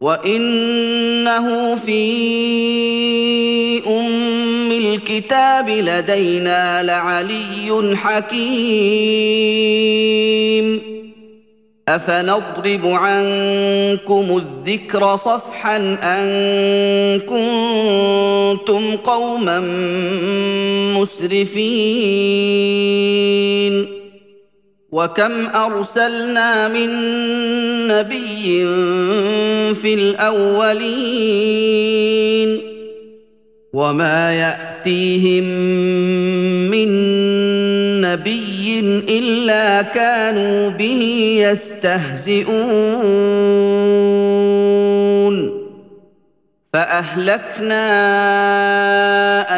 وانه في ام الكتاب لدينا لعلي حكيم افنضرب عنكم الذكر صفحا ان كنتم قوما مسرفين وكم ارسلنا من نبي في الاولين وما ياتيهم من نبي الا كانوا به يستهزئون فاهلكنا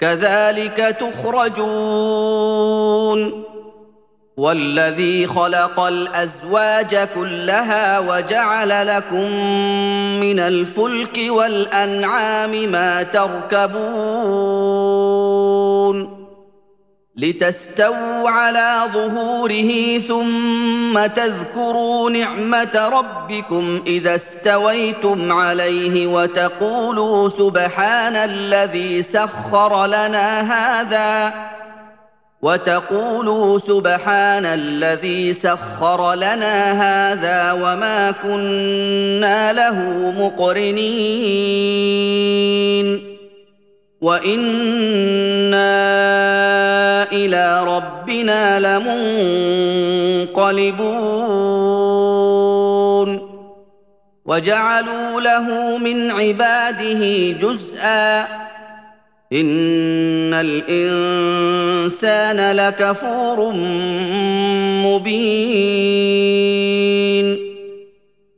كذلك تخرجون. والذي خلق الأزواج كلها وجعل لكم من الفلك والأنعام ما تركبون. لتستووا على ظهوره ثم تذكروا نعمة ربكم إذا استويتم عليه وتقولوا سبحان الذي سخر لنا هذا وتقولوا سبحان الذي سخر لنا هذا وما كنا له مقرنين وأنا إلى ربنا لمنقلبون وجعلوا له من عباده جزءا ان الانسان لكفور مبين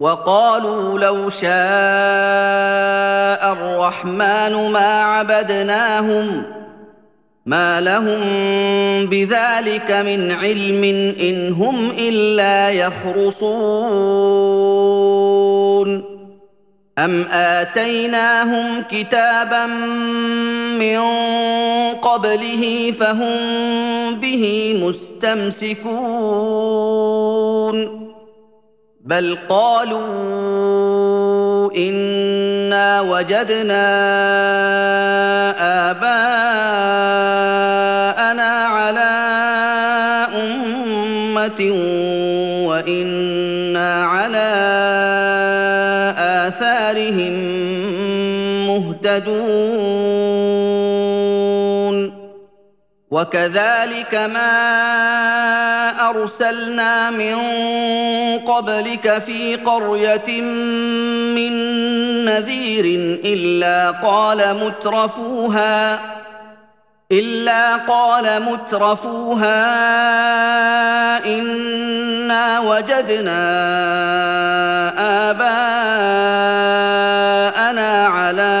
وقالوا لو شاء الرحمن ما عبدناهم ما لهم بذلك من علم إن هم إلا يخرصون. أم آتيناهم كتابا من قبله فهم به مستمسكون. بل قالوا انا وجدنا اباءنا على امه وأنا على اثارهم مهتدون وكذلك ما أرسلنا من قبلك في قرية من نذير إلا قال مترفوها إلا قال مترفوها إنا وجدنا آباءنا على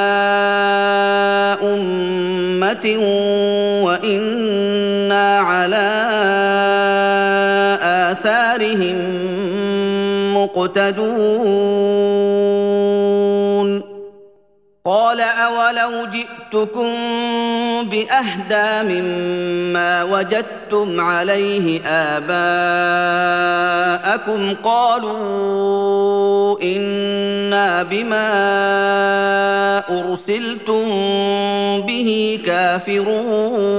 أمة مقتدون قال أولو جئتكم بأهدى مما وجدتم عليه آباءكم قالوا إنا بما أرسلتم به كافرون.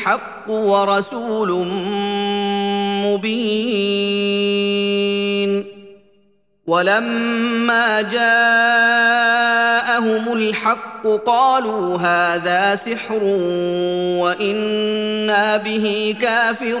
الحق ورسول مبين. ولما جاءهم الحق قالوا هذا سحر وإنا به كافرون.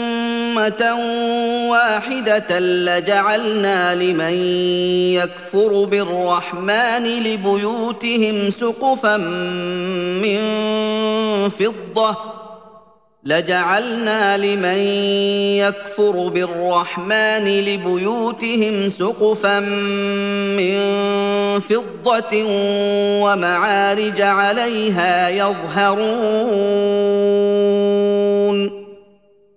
واحدة لجعلنا لمن يكفر بالرحمن لبيوتهم سقفا من فضة. لجعلنا لمن يكفر بالرحمن لبيوتهم سقفا من فضة ومعارج عليها يظهرون.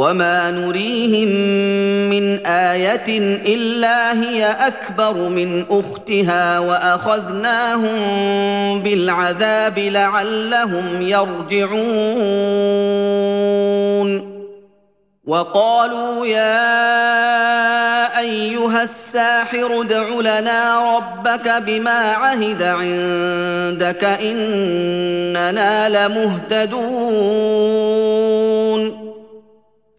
وما نريهم من إيه الا هي اكبر من اختها واخذناهم بالعذاب لعلهم يرجعون وقالوا يا ايها الساحر ادع لنا ربك بما عهد عندك اننا لمهتدون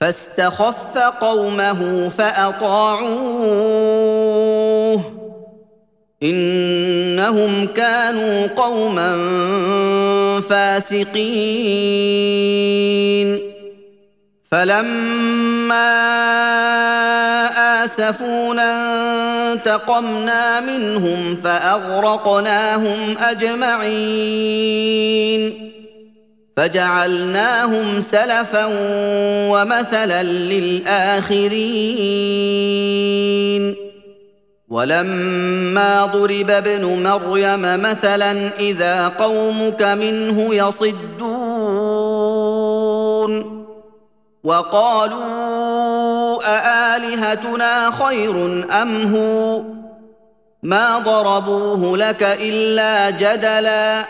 فاستخف قومه فأطاعوه. إنهم كانوا قوما فاسقين. فلما آسفونا انتقمنا منهم فأغرقناهم أجمعين. فجعلناهم سلفا ومثلا للآخرين. ولما ضرب ابن مريم مثلا إذا قومك منه يصدون. وقالوا أآلهتنا خير أم هو؟ ما ضربوه لك إلا جدلا.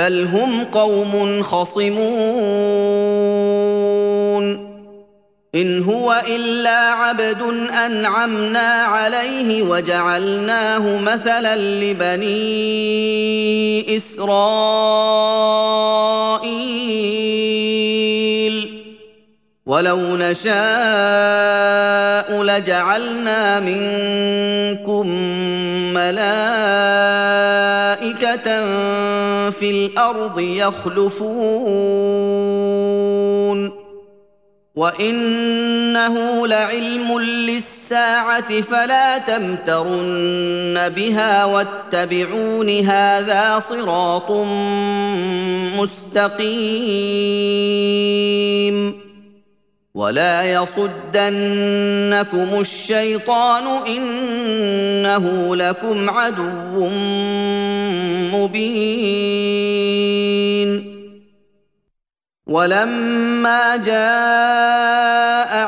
بل هم قوم خصمون ان هو الا عبد انعمنا عليه وجعلناه مثلا لبني اسرائيل ولو نشاء لجعلنا منكم ملائكه في الأرض يخلفون وإنه لعلم للساعة فلا تمترن بها واتبعون هذا صراط مستقيم ولا يصدنكم الشيطان انه لكم عدو مبين ولما جاء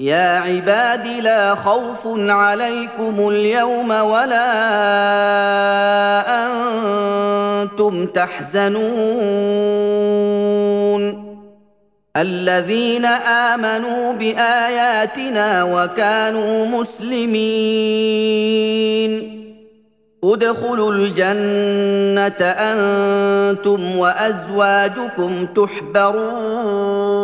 يا عباد لا خوف عليكم اليوم ولا أنتم تحزنون. الذين آمنوا بآياتنا وكانوا مسلمين. ادخلوا الجنة أنتم وأزواجكم تحبرون.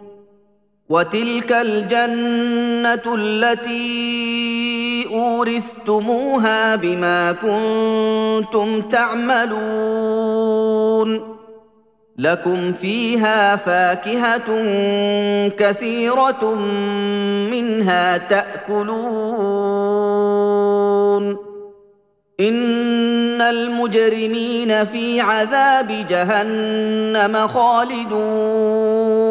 وتلك الجنة التي أورثتموها بما كنتم تعملون. لكم فيها فاكهة كثيرة منها تأكلون. إن المجرمين في عذاب جهنم خالدون.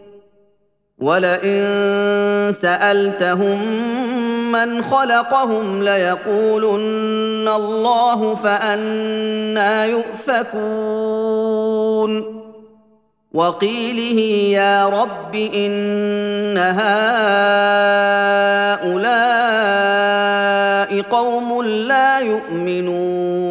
ولئن سألتهم من خلقهم ليقولن الله فأنا يؤفكون. وقيله يا رب إن هؤلاء قوم لا يؤمنون.